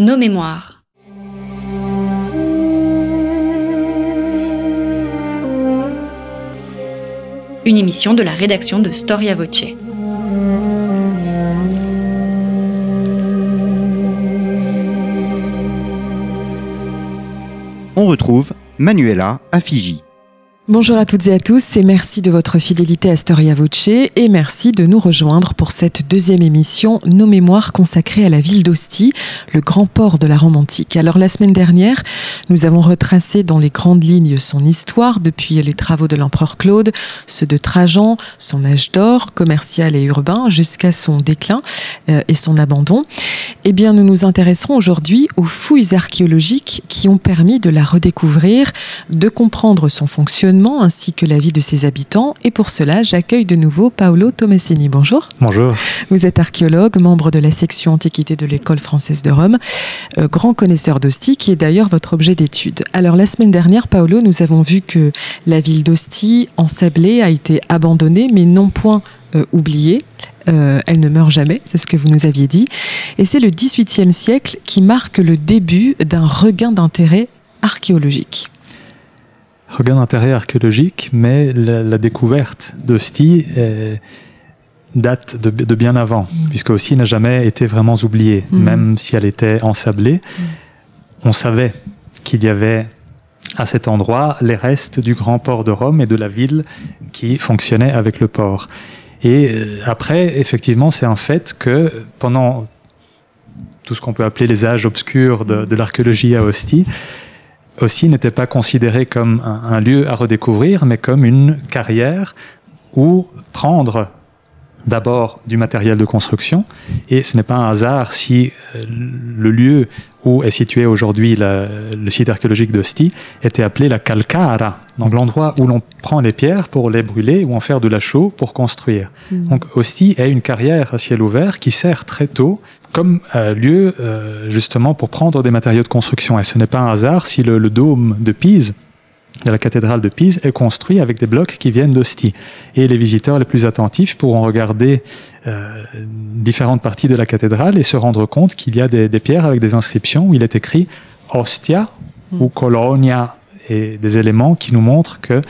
Nos mémoires. Une émission de la rédaction de Storia Voce. On retrouve Manuela à Fiji. Bonjour à toutes et à tous et merci de votre fidélité à Storia Voce et merci de nous rejoindre pour cette deuxième émission Nos mémoires consacrée à la ville d'Ostie, le grand port de la Rome antique. Alors la semaine dernière, nous avons retracé dans les grandes lignes son histoire depuis les travaux de l'empereur Claude, ceux de Trajan, son âge d'or commercial et urbain jusqu'à son déclin euh, et son abandon. Eh bien, nous nous intéresserons aujourd'hui aux fouilles archéologiques qui ont permis de la redécouvrir, de comprendre son fonctionnement ainsi que la vie de ses habitants. Et pour cela, j'accueille de nouveau Paolo Tomasini. Bonjour. Bonjour. Vous êtes archéologue, membre de la section Antiquité de l'École française de Rome, euh, grand connaisseur d'Ostie, qui est d'ailleurs votre objet d'étude. Alors, la semaine dernière, Paolo, nous avons vu que la ville d'Ostie, ensablée, a été abandonnée, mais non point euh, oubliée. Euh, elle ne meurt jamais, c'est ce que vous nous aviez dit. Et c'est le XVIIIe siècle qui marque le début d'un regain d'intérêt archéologique regain d'intérêt archéologique, mais la, la découverte d'Ostie date de, de, bien avant, mm. puisque Ostie n'a jamais été vraiment oubliée, mm. même si elle était ensablée. Mm. On savait qu'il y avait à cet endroit les restes du grand port de Rome et de la ville qui fonctionnait avec le port. Et euh, après, effectivement, c'est un fait que pendant tout ce qu'on peut appeler les âges obscurs de, de l'archéologie à Ostie, aussi n'était pas considéré comme un, lieu à redécouvrir, mais comme une carrière où prendre d'abord du matériel de construction, et ce n'est pas un hasard si euh, le lieu où est situé aujourd'hui le site archéologique d'Ostie était appelé la Calcara, donc l'endroit où l'on prend les pierres pour les brûler ou en faire de la chaux pour construire. Mmh. Donc Ostie est une carrière à ciel ouvert qui sert très tôt comme euh, lieu euh, justement pour prendre des matériaux de construction. Et ce n'est pas un hasard si le, le dôme de Pise, de la cathédrale de Pise est construit avec des blocs qui viennent d'Ostie. Et les visiteurs les plus attentifs pourront regarder euh, différentes parties de la cathédrale et se rendre compte qu'il y a des, des, pierres avec des inscriptions où il est écrit Ostia ou Colonia et des éléments qui nous montrent que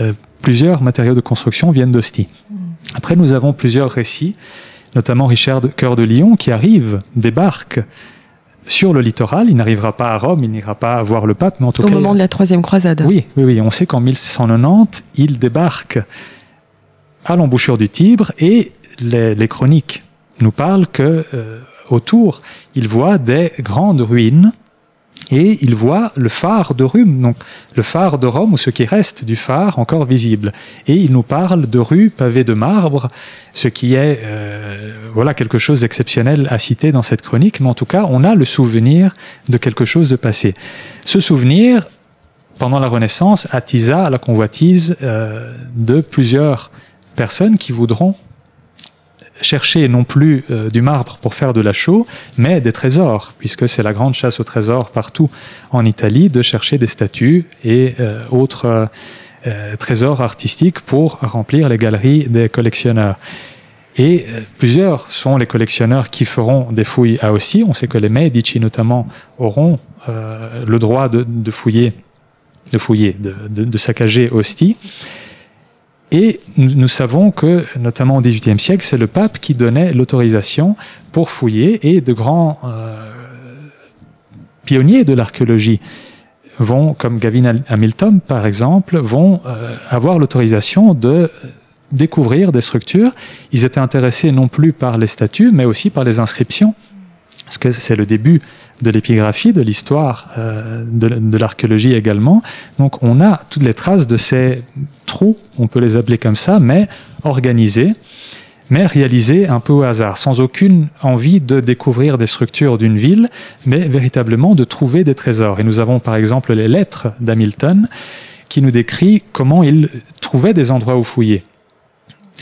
euh, plusieurs matériaux de construction viennent d'Ostie. Mmh. Après, nous avons plusieurs récits, notamment Richard de Cœur de Lion qui arrive, débarque sur le littoral. Il n'arrivera pas à Rome, il n'ira pas voir le pape, mais en tout Au cas. Au moment de la troisième croisade. Oui, oui, oui. On sait qu'en 1690, il débarque à l'embouchure du Tibre et les, les, chroniques nous parlent que euh, autour, il voit des grandes ruines et il voit le phare de Rome, donc le phare de Rome ou ce qui reste du phare encore visible. Et il nous parle de rues pavées de marbre, ce qui est euh, voilà quelque chose d'exceptionnel à citer dans cette chronique, mais en tout cas, on a le souvenir de quelque chose de passé. Ce souvenir, pendant la Renaissance, attisa la convoitise euh, de plusieurs personnes qui voudront chercher non plus euh, du marbre pour faire de la chaux, mais des trésors, puisque c'est la grande chasse aux trésors partout en Italie, de chercher des statues et euh, autres euh, trésors artistiques pour remplir les galeries des collectionneurs. Et plusieurs sont les collectionneurs qui feront des fouilles à Ostie. On sait que les Medici notamment auront le droit de, fouiller, de fouiller, de saccager Ostie. Et nous, savons que, notamment au XVIIIe siècle, c'est le pape qui donnait l'autorisation pour fouiller et de grands euh, pionniers de l'archéologie vont, comme Gavin Hamilton par exemple, vont euh, avoir l'autorisation de découvrir des structures. Ils étaient intéressés non plus par les statues, mais aussi par les inscriptions, parce que c'est le début de l'épigraphie, de l'histoire euh, de, de l'archéologie également. Donc on a toutes les traces de ces trous, on peut les appeler comme ça, mais organisés, mais réalisés un peu au hasard, sans aucune envie de découvrir des structures d'une ville, mais véritablement de trouver des trésors. Et nous avons par exemple les lettres d'Hamilton qui nous décrit comment il trouvait des endroits où fouiller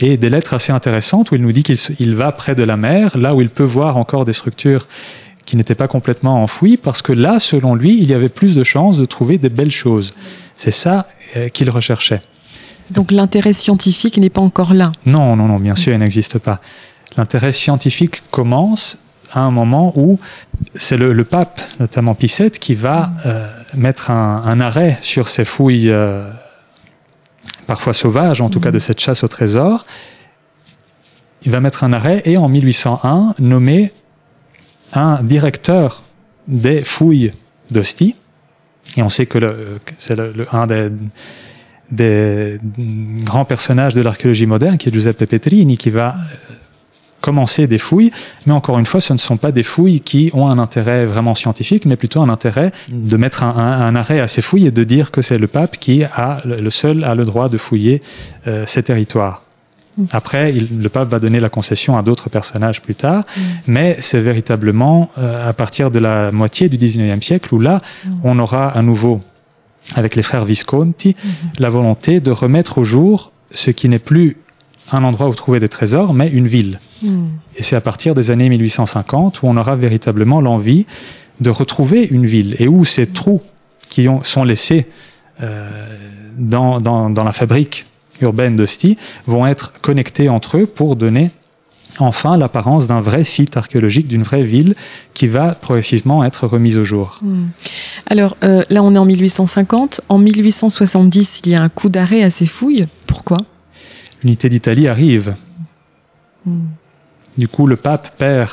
et des lettres assez intéressantes où il nous dit qu'il il va près de la mer, là où il peut voir encore des structures qui n'étaient pas complètement enfouies, parce que là, selon lui, il y avait plus de chances de trouver des belles choses. C'est ça euh, qu'il recherchait. Donc l'intérêt scientifique n'est pas encore là Non, non, non, bien sûr, il n'existe pas. L'intérêt scientifique commence à un moment où c'est le, le pape, notamment Pie VII, qui va euh, mettre un, un arrêt sur ces fouilles euh, parfois sauvages, en tout cas de cette chasse au trésor. Il va mettre un arrêt et en 1801 nommer un directeur des fouilles d'Ostie. Et on sait que, c'est le- le- un des, des grands personnages de l'archéologie moderne, qui est Giuseppe Petrini, qui va commencer des fouilles. Mais encore une fois, ce ne sont pas des fouilles qui ont un intérêt vraiment scientifique, mais plutôt un intérêt de mettre un, un- un arrêt à ces fouilles et de dire que c'est le pape qui a le seul a le droit de fouiller euh, ces territoires. Après, il- le pape va donner la concession à d'autres personnages plus tard, mais c'est véritablement euh, à partir de la moitié du 19e siècle où là, on aura à nouveau, avec les frères Visconti, la volonté de remettre au jour ce qui n'est plus un endroit où trouver des trésors, mais une ville. Et c'est à partir des années 1850 où on aura véritablement l'envie de retrouver une ville et où ces trous qui ont, sont laissés euh, dans, dans, dans la fabrique urbaine d'Ostie vont être connectés entre eux pour donner enfin l'apparence d'un vrai site archéologique, d'une vraie ville qui va progressivement être remise au jour. Alors euh, là, on est en 1850. En 1870, il y a un coup d'arrêt à ces fouilles. Pourquoi? L'unité d'Italie arrive. Du coup, le pape perd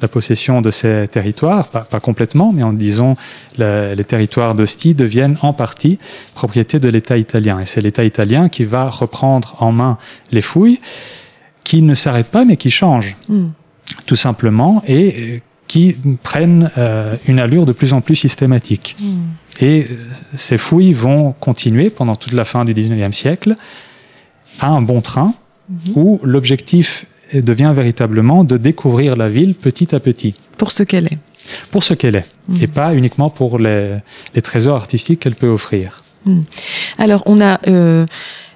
la possession de ces territoires, pas, pas complètement, mais en disant la- les territoires d'Ostie deviennent en partie propriété de l'État italien. Et c'est l'État italien qui va reprendre en main les fouilles, qui ne s'arrêtent pas, mais qui changent, Hmm. tout simplement, et euh, qui prennent euh, une allure de plus en plus systématique. Et euh, ces fouilles vont continuer pendant toute la fin du 19e siècle à un bon train où l'objectif devient véritablement de découvrir la ville petit à petit, Pour ce qu'elle est. pour ce qu'elle est, et pas uniquement pour les, les trésors artistiques qu'elle peut offrir. Alors, on a euh,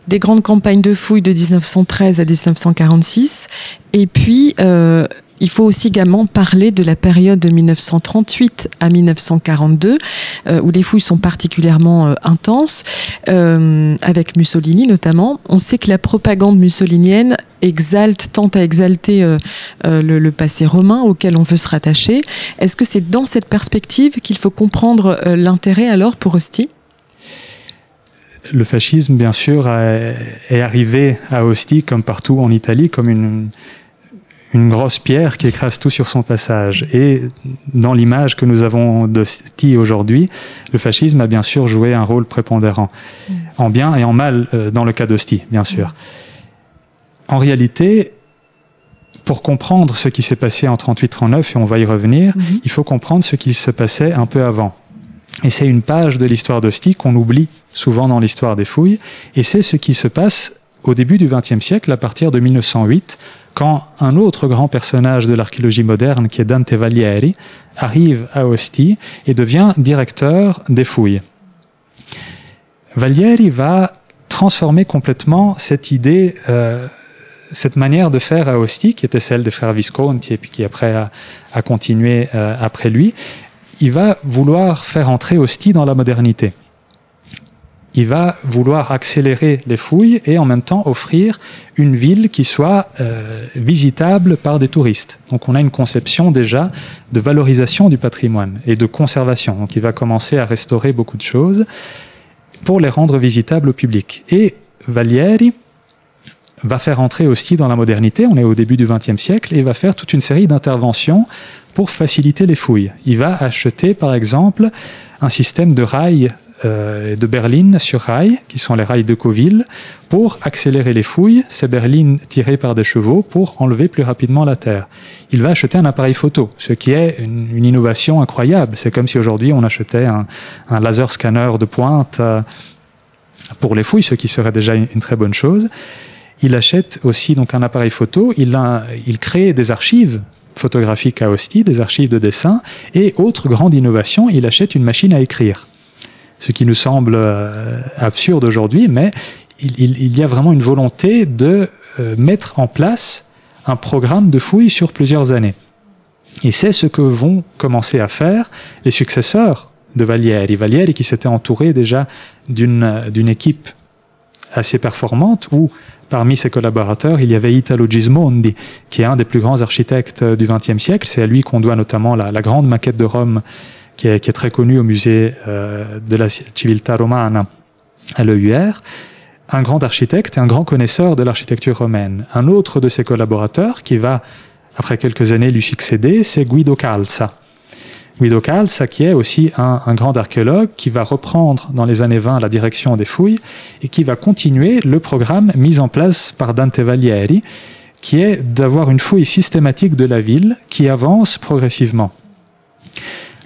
des grandes campagnes de fouilles de 1913 à 1946. Et puis, euh, il faut aussi également parler de la période de 1938 à 1942, euh, où les fouilles sont particulièrement euh, intenses, euh, avec Mussolini notamment. On sait que la propagande mussolinienne exalte, tente à exalter le, passé romain auquel on veut se rattacher. Est-ce que c'est dans cette perspective qu'il faut comprendre l'intérêt alors pour Ostie Le fascisme, bien sûr, est arrivé à Ostie, comme partout en Italie, comme une, une grosse pierre qui écrase tout sur son passage. Et dans l'image que nous avons d'Ostie aujourd'hui, le fascisme a bien sûr joué un rôle prépondérant, en bien et en mal euh, dans le cas d'Ostie, bien sûr. En réalité, pour comprendre ce qui s'est passé en 38-39, et on va y revenir, il faut comprendre ce qui se passait un peu avant. Et c'est une page de l'histoire d'Ostie qu'on oublie souvent dans l'histoire des fouilles, et c'est ce qui se passe au début du XXe siècle, à partir de 1908, quand un autre grand personnage de l'archéologie moderne, qui est Dante Valieri, arrive à Ostie et devient directeur des fouilles. Valieri va transformer complètement cette idée, euh, cette manière de faire à Ostie, qui était celle des frères Visconti et puis qui après a, a continué euh, après lui. Il va vouloir faire entrer Ostie dans la modernité. Il va vouloir accélérer les fouilles et en même temps offrir une ville qui soit euh, visitable par des touristes. Donc on a une conception déjà de valorisation du patrimoine et de conservation. Donc il va commencer à restaurer beaucoup de choses pour les rendre visitables au public. Et Valieri va faire entrer aussi dans la modernité, on est au début du XXe siècle, et va faire toute une série d'interventions pour faciliter les fouilles. Il va acheter, par exemple, un système de rails euh, de berlines sur rails, qui sont les rails de Coville, pour accélérer les fouilles, ces berlines tirées par des chevaux pour enlever plus rapidement la terre. Il va acheter un appareil photo, ce qui est une, innovation incroyable. C'est comme si aujourd'hui on achetait un, laser scanner de pointe euh, pour les fouilles, ce qui serait déjà une, très bonne chose. Il achète aussi donc un appareil photo, il, a, il crée des archives photographiques à Ostie, des archives de dessin, et autre grande innovation, il achète une machine à écrire. Ce qui nous semble euh, absurde aujourd'hui, mais il, y a vraiment une volonté de euh, mettre en place un programme de fouilles sur plusieurs années. Et c'est ce que vont commencer à faire les successeurs de Valieri. Valieri qui s'était entouré déjà d'une équipe assez performante où Parmi ses collaborateurs, il y avait Italo Gismondi, qui est un des plus grands architectes du XXe siècle. C'est à lui qu'on doit notamment la, grande maquette de Rome, qui est, très connue au musée euh, de la Civiltà Romana à l'EUR. Un grand architecte et un grand connaisseur de l'architecture romaine. Un autre de ses collaborateurs, qui va, après quelques années, lui succéder, c'est Guido Calza Guido Calza, qui est aussi un, grand archéologue, qui va reprendre dans les années 20 la direction des fouilles et qui va continuer le programme mis en place par Dante Valieri, qui est d'avoir une fouille systématique de la ville qui avance progressivement.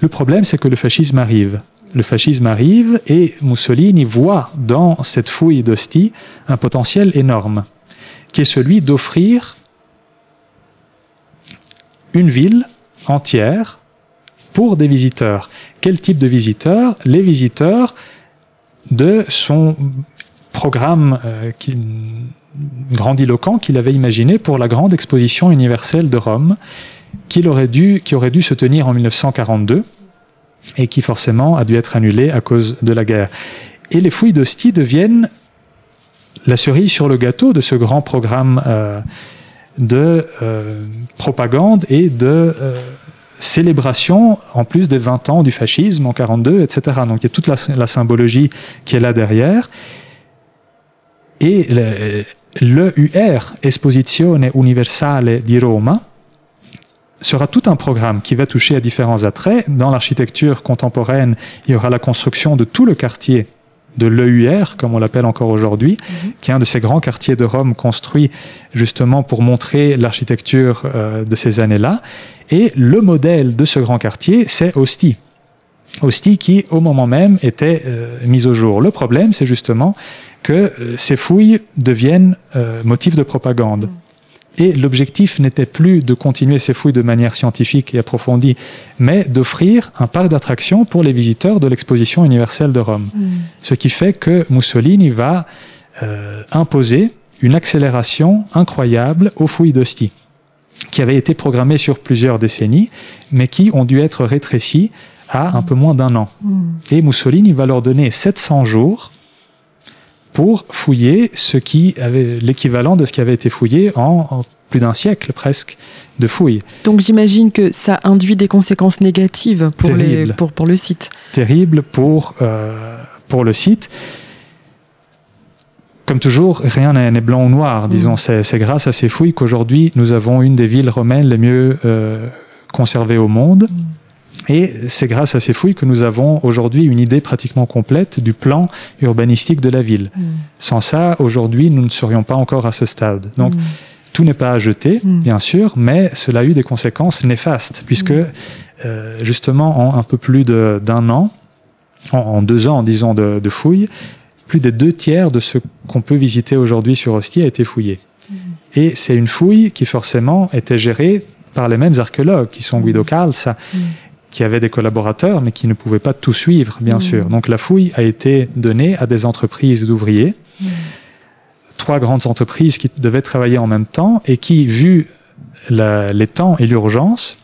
Le problème, c'est que le fascisme arrive. Le fascisme arrive et Mussolini voit dans cette fouille d'Ostie un potentiel énorme, qui est celui d'offrir une ville entière pour des visiteurs. Quel type de visiteurs? Les visiteurs de son programme euh, qui, grandiloquent qu'il avait imaginé pour la grande exposition universelle de Rome, qui aurait dû se tenir en 1942 et qui forcément a dû être annulée à cause de la guerre. Et les fouilles d'Ostie deviennent la cerise sur le gâteau de ce grand programme euh, de euh, propagande et de euh, célébration, en plus des 20 ans du fascisme en 42, etc. Donc il y a toute la, symbologie qui est là derrière. Et le, l'EUR, Esposizione Universale di Roma, sera tout un programme qui va toucher à différents attraits. Dans l'architecture contemporaine, il y aura la construction de tout le quartier de l'EUR, comme on l'appelle encore aujourd'hui, -hmm. qui est un de ces grands quartiers de Rome construits justement pour montrer l'architecture euh, de ces années-là. Et le modèle de ce grand quartier, c'est Ostie. Ostie qui, au moment même, était euh, mise au jour. Le problème, c'est justement que euh, ces fouilles deviennent euh, motif de propagande. Mm. Et l'objectif n'était plus de continuer ces fouilles de manière scientifique et approfondie, mais d'offrir un parc d'attractions pour les visiteurs de l'exposition universelle de Rome. Mm. Ce qui fait que Mussolini va euh, imposer une accélération incroyable aux fouilles d'Ostie qui avaient été programmées sur plusieurs décennies, mais qui ont dû être rétrécies à un peu moins d'un an. Mm. Et Mussolini va leur donner 700 jours pour fouiller ce qui avait l'équivalent de ce qui avait été fouillé en, en plus d'un siècle presque de fouilles. Donc j'imagine que ça induit des conséquences négatives pour, les, pour, pour le site. Terrible pour, euh, pour le site. Comme toujours, rien n'est blanc ou noir. Disons, mmh. c'est grâce à ces fouilles qu'aujourd'hui nous avons une des villes romaines les mieux euh, conservées au monde. Mmh. Et c'est grâce à ces fouilles que nous avons aujourd'hui une idée pratiquement complète du plan urbanistique de la ville. Mmh. Sans ça, aujourd'hui, nous ne serions pas encore à ce stade. Donc, tout n'est pas à jeter, bien sûr, mais cela a eu des conséquences néfastes, puisque euh, justement, en un peu plus d'un an, en, en, deux ans, disons, de, de fouilles, plus des deux tiers de ce qu'on peut visiter aujourd'hui sur Ostie a été fouillé. Et c'est une fouille qui forcément était gérée par les mêmes archéologues, qui sont Guido Calza, mmh. Qui avaient des collaborateurs, mais qui ne pouvaient pas tout suivre, bien mmh. sûr. Donc la fouille a été donnée à des entreprises d'ouvriers, trois grandes entreprises qui devaient travailler en même temps et qui, vu la, les temps et l'urgence,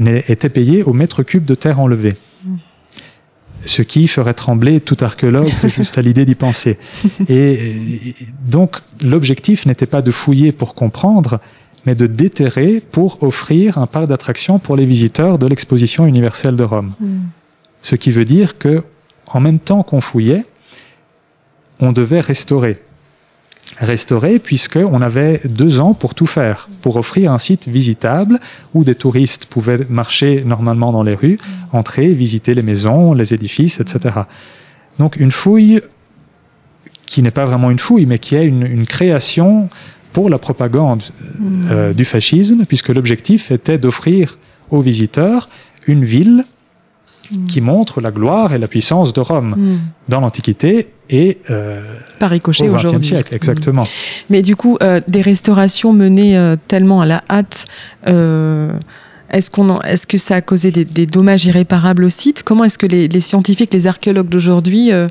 étaient payées au mètre cube de terre enlevée ce qui ferait trembler tout archéologue juste à l'idée d'y penser. Et donc l'objectif n'était pas de fouiller pour comprendre, mais de déterrer pour offrir un parc d'attractions pour les visiteurs de l'exposition universelle de Rome. Mm. Ce qui veut dire que, en même temps qu'on fouillait, on devait restaurer restauré puisqu'on avait deux ans pour tout faire, pour offrir un site visitable où des touristes pouvaient marcher normalement dans les rues, entrer, visiter les maisons, les édifices, etc. Donc une fouille qui n'est pas vraiment une fouille, mais qui est une, une création pour la propagande euh, du fascisme, puisque l'objectif était d'offrir aux visiteurs une ville mm. qui montre la gloire et la puissance de Rome mm. dans l'Antiquité et euh, par ricochet aujourd'hui. siècle, exactement. Mais du coup, euh, des restaurations menées euh, tellement à la hâte, est-ce est-ce que ça a causé des, des, dommages irréparables au site? Comment est-ce que les, les scientifiques, les archéologues d'aujourd'hui, euh,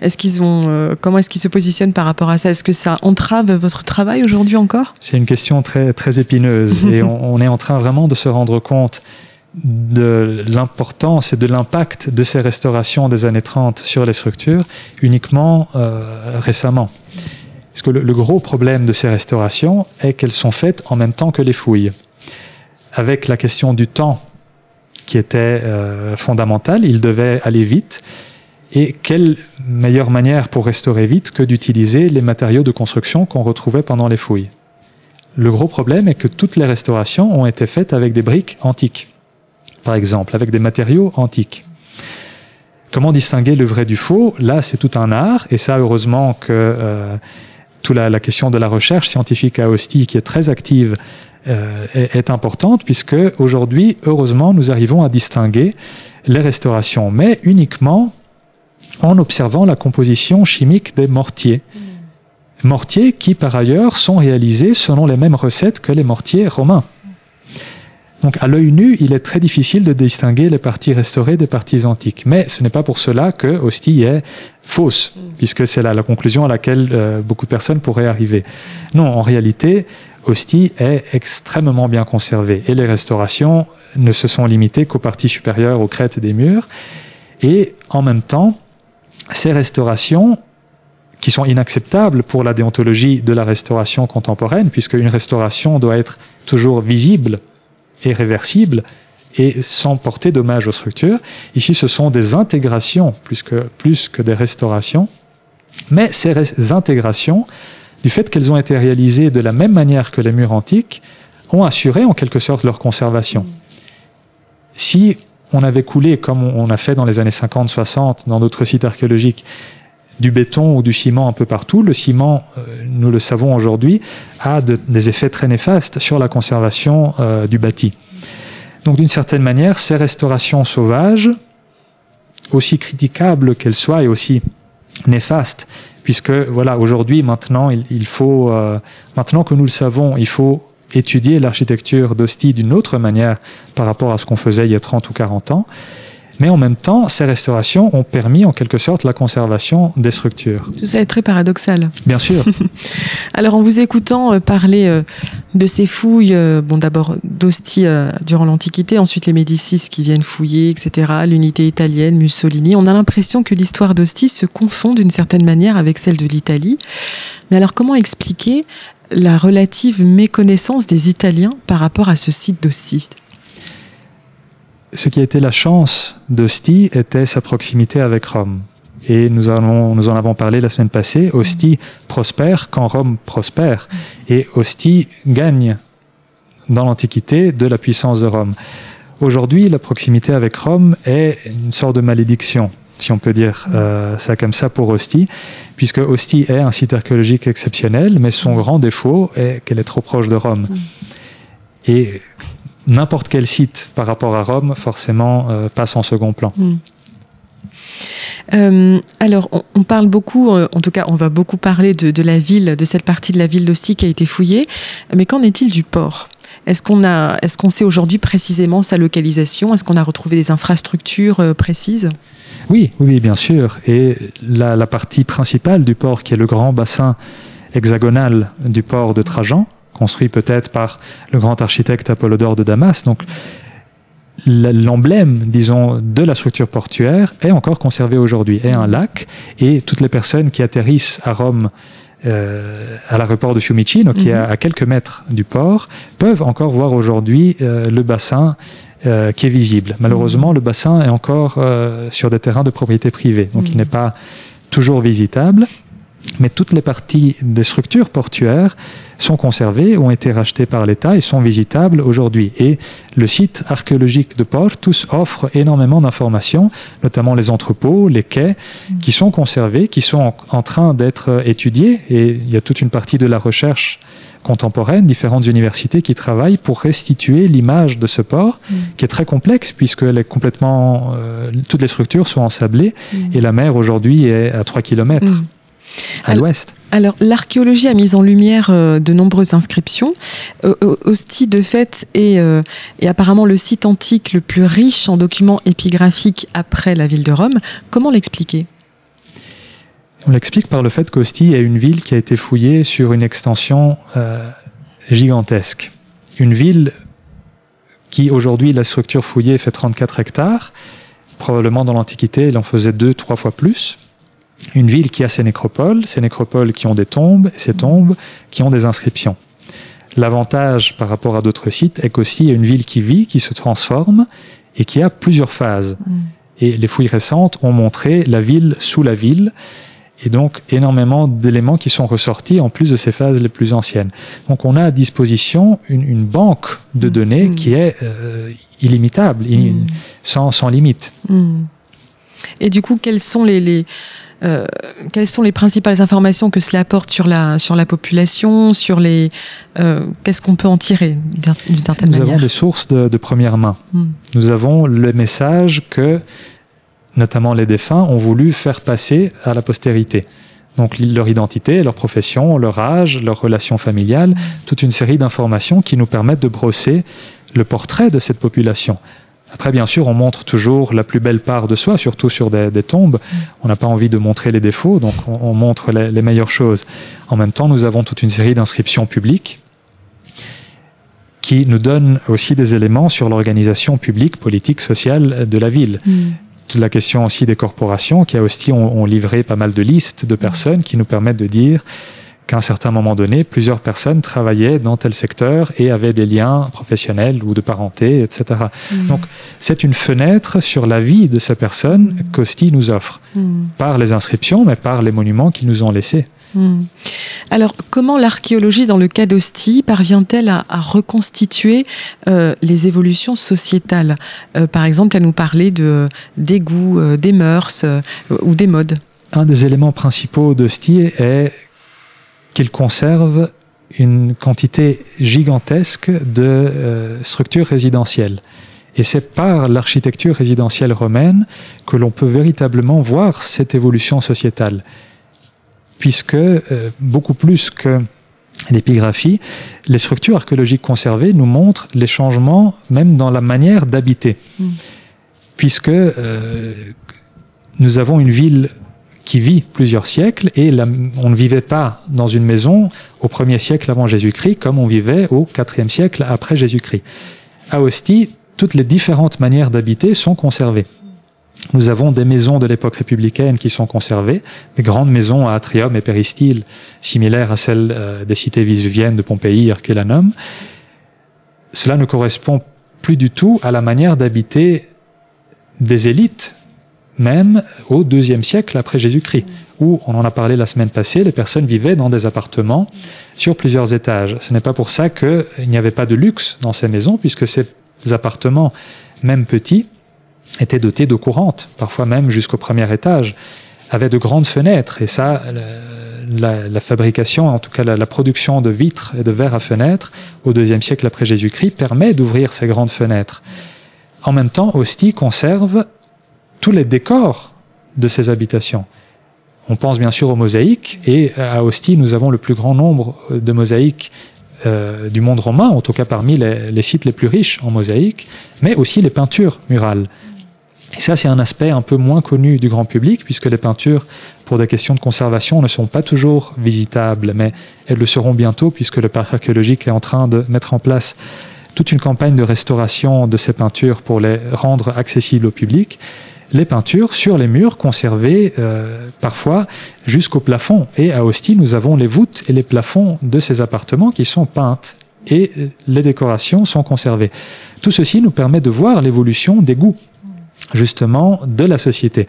est-ce qu'ils ont, euh, comment est-ce qu'ils se positionnent par rapport à ça? Est-ce que ça entrave votre travail aujourd'hui encore? C'est une question très très épineuse et on, on est en train vraiment de se rendre compte de l'importance et de l'impact de ces restaurations des années 30 sur les structures uniquement euh, récemment. Parce que le, le gros problème de ces restaurations est qu'elles sont faites en même temps que les fouilles. Avec la question du temps qui était euh, fondamentale, il devait aller vite. Et quelle meilleure manière pour restaurer vite que d'utiliser les matériaux de construction qu'on retrouvait pendant les fouilles Le gros problème est que toutes les restaurations ont été faites avec des briques antiques, par exemple, avec des matériaux antiques. Comment distinguer le vrai du faux? Là, c'est tout un art, et ça, heureusement que euh, toute la, la, question de la recherche scientifique à Ostie, qui est très active, euh, est, est, importante, puisque aujourd'hui, heureusement, nous arrivons à distinguer les restaurations, mais uniquement en observant la composition chimique des mortiers. Mmh. Mortiers qui, par ailleurs, sont réalisés selon les mêmes recettes que les mortiers romains. Donc à l'œil nu, il est très difficile de distinguer les parties restaurées des parties antiques. Mais ce n'est pas pour cela que Hostie est fausse, mmh. puisque c'est la, la, conclusion à laquelle euh, beaucoup de personnes pourraient arriver. Non, en réalité, Hostie est extrêmement bien conservée et les restaurations ne se sont limitées qu'aux parties supérieures, aux crêtes des murs. Et en même temps, ces restaurations qui sont inacceptables pour la déontologie de la restauration contemporaine, puisque une restauration doit être toujours visible et réversible et sans porter dommage aux structures. Ici, ce sont des intégrations plus que, plus que des restaurations, mais ces intégrations, du fait qu'elles ont été réalisées de la même manière que les murs antiques, ont assuré en quelque sorte leur conservation. Si on avait coulé, comme on a fait dans les années 50-60 dans d'autres sites archéologiques, du béton ou du ciment un peu partout. Le ciment, euh, nous le savons aujourd'hui, a de, des effets très néfastes sur la conservation euh, du bâti. Donc d'une certaine manière, ces restaurations sauvages, aussi critiquables qu'elles soient et aussi néfastes, puisque voilà, aujourd'hui, maintenant, il, faut, euh, maintenant que nous le savons, il faut étudier l'architecture d'Hostie d'une autre manière par rapport à ce qu'on faisait il y a 30 ou 40 ans. Mais en même temps, ces restaurations ont permis en quelque sorte la conservation des structures. Tout ça est très paradoxal. Bien sûr. Alors en vous écoutant euh, parler euh, de ces fouilles, euh, bon d'abord d'Ostie durant l'Antiquité, ensuite les Médicis qui viennent fouiller, etc., l'unité italienne, Mussolini, on a l'impression que l'histoire d'Ostie se confond d'une certaine manière avec celle de l'Italie. Mais alors comment expliquer la relative méconnaissance des Italiens par rapport à ce site d'Ostie ce qui a été la chance d'Ostie était sa proximité avec Rome. Et nous, en avons parlé la semaine passée. Ostie prospère quand Rome prospère. Et Ostie gagne dans l'Antiquité de la puissance de Rome. Aujourd'hui, la proximité avec Rome est une sorte de malédiction, si on peut dire euh, ça comme ça pour Ostie, puisque Ostie est un site archéologique exceptionnel, mais son grand défaut est qu'elle est trop proche de Rome. Et n'importe quel site par rapport à Rome, forcément, euh, passe en second plan. Mm. Euh, alors, on, on, parle beaucoup, euh, en tout cas, on va beaucoup parler de, de, la ville, de cette partie de la ville d'Ostie qui a été fouillée. Mais qu'en est-il du port? Est-ce qu'on a, est-ce qu'on sait aujourd'hui précisément sa localisation? Est-ce qu'on a retrouvé des infrastructures euh, précises? Oui, oui, bien sûr. Et la, la, partie principale du port, qui est le grand bassin hexagonal du port de Trajan, construit peut-être par le grand architecte Apollodore de Damas. Donc, l'emblème, disons, de la structure portuaire est encore conservé aujourd'hui, est un lac, et toutes les personnes qui atterrissent à Rome euh, à l'aéroport de Fiumicino, qui est à quelques mètres du port, peuvent encore voir aujourd'hui euh, le bassin euh, qui est visible. Malheureusement, -hmm. le bassin est encore euh, sur des terrains de propriété privée, donc mm -hmm. il n'est pas toujours visitable mais toutes les parties des structures portuaires sont conservées, ont été rachetées par l'État et sont visitables aujourd'hui. Et le site archéologique de Portus offre énormément d'informations, notamment les entrepôts, les quais, qui sont conservés, qui sont en, en train d'être étudiés. Et il y a toute une partie de la recherche contemporaine, différentes universités qui travaillent pour restituer l'image de ce port, mmh. qui est très complexe puisqu'elle est complètement, euh, toutes les structures sont ensablées mmh. et la mer aujourd'hui est à 3 km. Mmh à l'ouest. Alors, l'archéologie a mis en lumière euh, de nombreuses inscriptions. Euh, Ostie, de fait, est, euh, est, apparemment le site antique le plus riche en documents épigraphiques après la ville de Rome. Comment l'expliquer? On l'explique par le fait qu'Ostie est une ville qui a été fouillée sur une extension euh, gigantesque. Une ville qui, aujourd'hui, la structure fouillée fait 34 hectares. Probablement dans l'Antiquité, il en faisait deux, trois fois plus une ville qui a ses nécropoles, ces nécropoles qui ont des tombes, et ces tombes qui ont des inscriptions. L'avantage par rapport à d'autres sites est qu'aussi il y a une ville qui vit, qui se transforme et qui a plusieurs phases. Mm. Et les fouilles récentes ont montré la ville sous la ville, et donc énormément d'éléments qui sont ressortis en plus de ces phases les plus anciennes. Donc on a à disposition une, une banque de données Mm. qui est euh, illimitable, Mm. sans, sans limite. Et du coup, quelles sont les, les, euh, quelles sont les principales informations que cela apporte sur la, sur la population, sur les, euh, qu'est-ce qu'on peut en tirer d'une certaine Nous manière avons des sources de, de première main. Hmm. Nous avons le message que, notamment les défunts, ont voulu faire passer à la postérité. Donc leur identité, leur profession, leur âge, leur relation familiale, toute une série d'informations qui nous permettent de brosser le portrait de cette population. Après, bien sûr, on montre toujours la plus belle part de soi, surtout sur des, des tombes. On n'a pas envie de montrer les défauts, donc on, on montre les, les meilleures choses. En même temps, nous avons toute une série d'inscriptions publiques qui nous donnent aussi des éléments sur l'organisation publique, politique, sociale de la ville. Toute la question aussi des corporations qui a aussi ont, ont livré pas mal de listes de personnes qui nous permettent de dire qu'à un certain moment donné, plusieurs personnes travaillaient dans tel secteur et avaient des liens professionnels ou de parenté, etc. Hmm. Donc, c'est une fenêtre sur la vie de ces personnes qu'Osti nous offre, Hmm. par les inscriptions, mais par les monuments qu'ils nous ont laissés. Alors, comment l'archéologie, dans le cas d'Ostie, parvient-elle à, à reconstituer euh, les évolutions sociétales? Euh, Par exemple, à nous parler de, des goûts, euh, des mœurs ou des modes. Un des éléments principaux d'Hostie est qu'il conserve une quantité gigantesque de euh, structures résidentielles. Et c'est par l'architecture résidentielle romaine que l'on peut véritablement voir cette évolution sociétale. Puisque, euh, beaucoup plus que l'épigraphie, les structures archéologiques conservées nous montrent les changements même dans la manière d'habiter. Mm. Puisque euh, nous avons une ville qui vit plusieurs siècles et on ne vivait pas dans une maison au premier siècle avant Jésus-Christ comme on vivait au quatrième siècle après Jésus-Christ. À Ostie, toutes les différentes manières d'habiter sont conservées. Nous avons des maisons de l'époque républicaine qui sont conservées, des grandes maisons à atrium et péristyle, similaires à celles euh, des cités vésuviennes de Pompéi, Herculanum. Cela ne correspond plus du tout à la manière d'habiter des élites, même au deuxième siècle après Jésus-Christ, où, on en a parlé la semaine passée, les personnes vivaient dans des appartements sur plusieurs étages. Ce n'est pas pour ça qu'il n'y avait pas de luxe dans ces maisons, puisque ces appartements, même petits, étaient dotés d'eau courante, parfois même jusqu'au premier étage, avaient de grandes fenêtres. Et ça, la, fabrication, en tout cas la, la production de vitres et de verres à fenêtres au deuxième siècle après Jésus-Christ permet d'ouvrir ces grandes fenêtres. En même temps, Ostie conserve tous les décors de ces habitations. On pense bien sûr aux mosaïques, et à Ostie, nous avons le plus grand nombre de mosaïques euh, du monde romain, en tout cas parmi les, les sites les plus riches en mosaïques, mais aussi les peintures murales. Et ça, c'est un aspect un peu moins connu du grand public, puisque les peintures, pour des questions de conservation, ne sont pas toujours visitables, mais elles le seront bientôt, puisque le parc archéologique est en train de mettre en place toute une campagne de restauration de ces peintures pour les rendre accessibles au public. Les peintures sur les murs conservées euh, parfois jusqu'au plafond. Et à Ostie, nous avons les voûtes et les plafonds de ces appartements qui sont peintes et euh, les décorations sont conservées. Tout ceci nous permet de voir l'évolution des goûts justement de la société.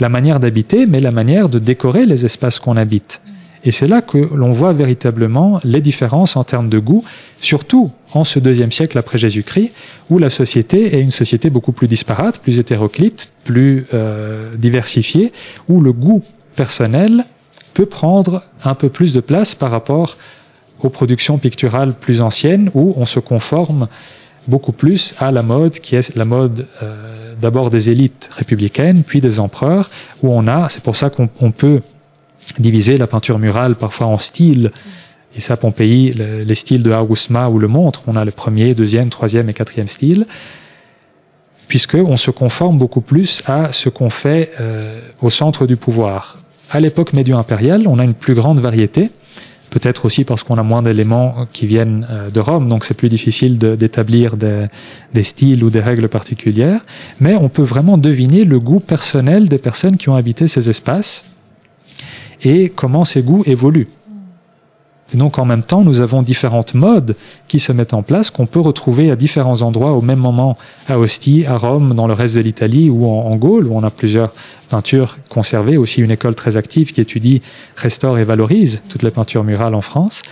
La manière d'habiter, mais la manière de décorer les espaces qu'on habite. Et c'est là que l'on voit véritablement les différences en termes de goût, surtout en ce deuxième siècle après Jésus-Christ, où la société est une société beaucoup plus disparate, plus hétéroclite, plus euh, diversifiée, où le goût personnel peut prendre un peu plus de place par rapport aux productions picturales plus anciennes, où on se conforme beaucoup plus à la mode qui est la mode euh, d'abord des élites républicaines, puis des empereurs, où on a, c'est pour ça qu'on on peut diviser la peinture murale parfois en styles. Et ça, Pompéi, le- les styles de Augusma ou le montre. On a le premier, deuxième, troisième et quatrième style. Puisqu'on se conforme beaucoup plus à ce qu'on fait euh, au centre du pouvoir. À l'époque médio-impériale, on a une plus grande variété. Peut-être aussi parce qu'on a moins d'éléments qui viennent euh, de Rome, donc c'est plus difficile d'établir des styles ou des règles particulières. Mais on peut vraiment deviner le goût personnel des personnes qui ont habité ces espaces et comment ces goûts évoluent. Et donc en même temps, nous avons différentes modes qui se mettent en place, qu'on peut retrouver à différents endroits au même moment, à Ostie, à Rome, dans le reste de l'Italie ou en, Gaule, où on a plusieurs peintures conservées, aussi une école très active qui étudie, restaure et valorise toutes les peintures murales en France.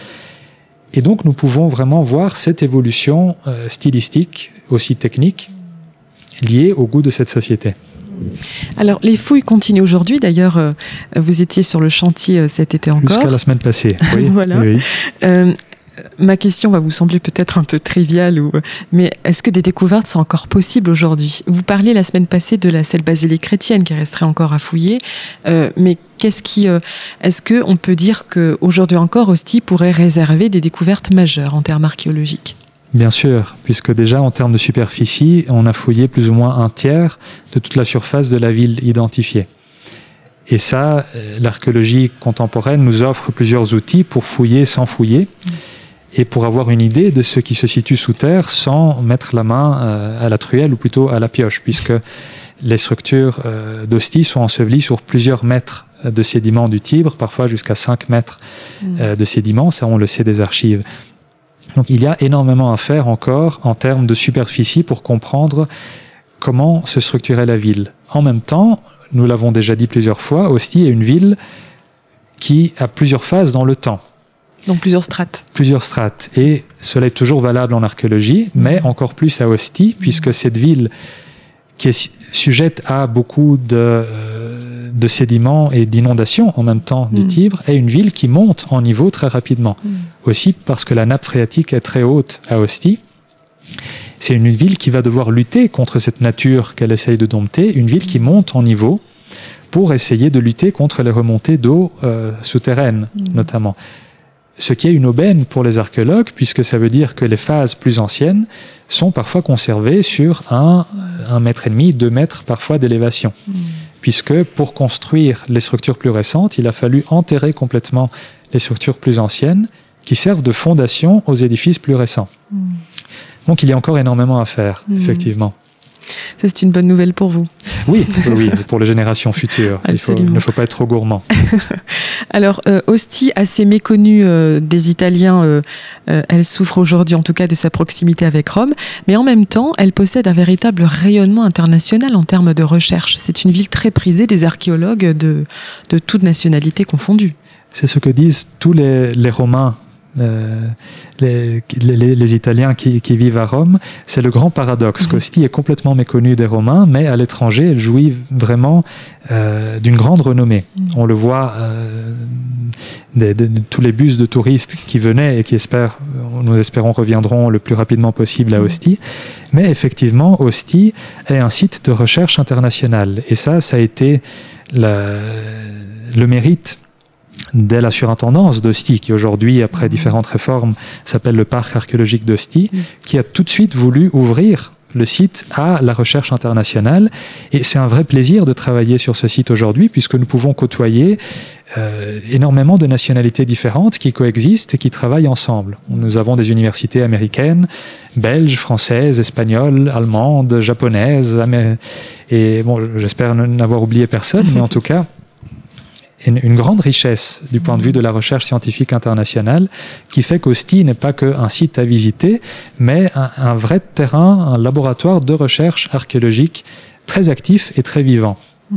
Et donc nous pouvons vraiment voir cette évolution euh, stylistique, aussi technique, liée au goût de cette société. Alors, les fouilles continuent aujourd'hui. D'ailleurs, euh, vous étiez sur le chantier euh, cet été encore. Jusqu'à la semaine passée. Oui, voilà. oui. Euh, ma question va vous sembler peut-être un peu triviale, ou... mais est-ce que des découvertes sont encore possibles aujourd'hui? Vous parliez la semaine passée de la selle basilique chrétienne qui resterait encore à fouiller, mais qu'est-ce qui, est-ce que on peut dire que aujourd'hui encore, Ostie pourrait réserver des découvertes majeures en termes archéologiques? Bien sûr, puisque déjà en termes de superficie, on a fouillé plus ou moins un tiers de toute la surface de la ville identifiée. Et ça, l'archéologie contemporaine nous offre plusieurs outils pour fouiller sans fouiller et pour avoir une idée de ce qui se situe sous terre sans mettre la main euh, à la truelle ou plutôt à la pioche, puisque les structures euh, d'hostie sont ensevelies sur plusieurs mètres de sédiments du Tibre, parfois jusqu'à 5 mètres euh, de sédiments, ça on le sait des archives. Donc il y a énormément à faire encore en termes de superficie pour comprendre comment se structurait la ville. En même temps, nous l'avons déjà dit plusieurs fois, Ostie est une ville qui a plusieurs phases dans le temps. Donc plusieurs strates. Plusieurs strates. Et cela est toujours valable en archéologie, mais encore plus à Ostie, puisque cette ville qui est sujette à beaucoup de, euh, de sédiments et d'inondations en même temps du Mm. Tibre, est une ville qui monte en niveau très rapidement. Mm. Aussi parce que la nappe phréatique est très haute à Ostie. C'est une ville qui va devoir lutter contre cette nature qu'elle essaye de dompter, une ville qui monte en niveau pour essayer de lutter contre les remontées d'eau euh, souterraines, Mm. notamment. Ce qui est une aubaine pour les archéologues, puisque ça veut dire que les phases plus anciennes sont parfois conservées sur un, un mètre et demi, deux mètres parfois d'élévation. Mm. Puisque pour construire les structures plus récentes, il a fallu enterrer complètement les structures plus anciennes qui servent de fondation aux édifices plus récents. Mm. Donc il y a encore énormément à faire, Mm. effectivement. Ça, c'est une bonne nouvelle pour vous. Oui, oui, pour les générations futures. Il, faut, ne faut pas être trop gourmand. Alors, euh, Ostie, assez méconnue euh, des Italiens, euh, euh, elle souffre aujourd'hui en tout cas de sa proximité avec Rome, mais en même temps, elle possède un véritable rayonnement international en termes de recherche. C'est une ville très prisée des archéologues de, de toutes nationalités confondues. C'est ce que disent tous les, les Romains, euh, les, les, les, Italiens qui, qui, vivent à Rome. C'est le grand paradoxe. Mhm. qu'Ostie est complètement méconnue des Romains, mais à l'étranger, elle jouit vraiment euh, d'une grande renommée. Mhm. On le voit euh, des, de tous les bus de touristes qui venaient et qui espèrent, nous espérons, reviendront le plus rapidement possible à Mhm. Ostie. Mais effectivement, Ostie est un site de recherche international. Et ça, ça a été la, le mérite dès la surintendance d'Ostie, qui aujourd'hui, après différentes réformes, s'appelle le parc archéologique d'Ostie, Mm. qui a tout de suite voulu ouvrir le site à la recherche internationale. Et c'est un vrai plaisir de travailler sur ce site aujourd'hui, puisque nous pouvons côtoyer euh, énormément de nationalités différentes qui coexistent et qui travaillent ensemble. Nous avons des universités américaines, belges, françaises, espagnoles, allemandes, japonaises, et bon, j'espère n'avoir oublié personne, mais en tout cas, une, grande richesse du point de vue de la recherche scientifique internationale qui fait qu'Ostie n'est pas qu'un site à visiter, mais un, vrai terrain, un laboratoire de recherche archéologique très actif et très vivant. Mmh.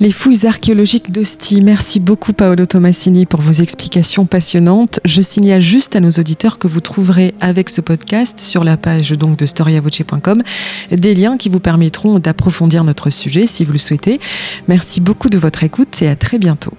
Les fouilles archéologiques d'Ostie. Merci beaucoup Paolo Tomassini pour vos explications passionnantes. Je signale juste à nos auditeurs que vous trouverez avec ce podcast sur la page donc de storiavoce.com des liens qui vous permettront d'approfondir notre sujet si vous le souhaitez. Merci beaucoup de votre écoute et à très bientôt.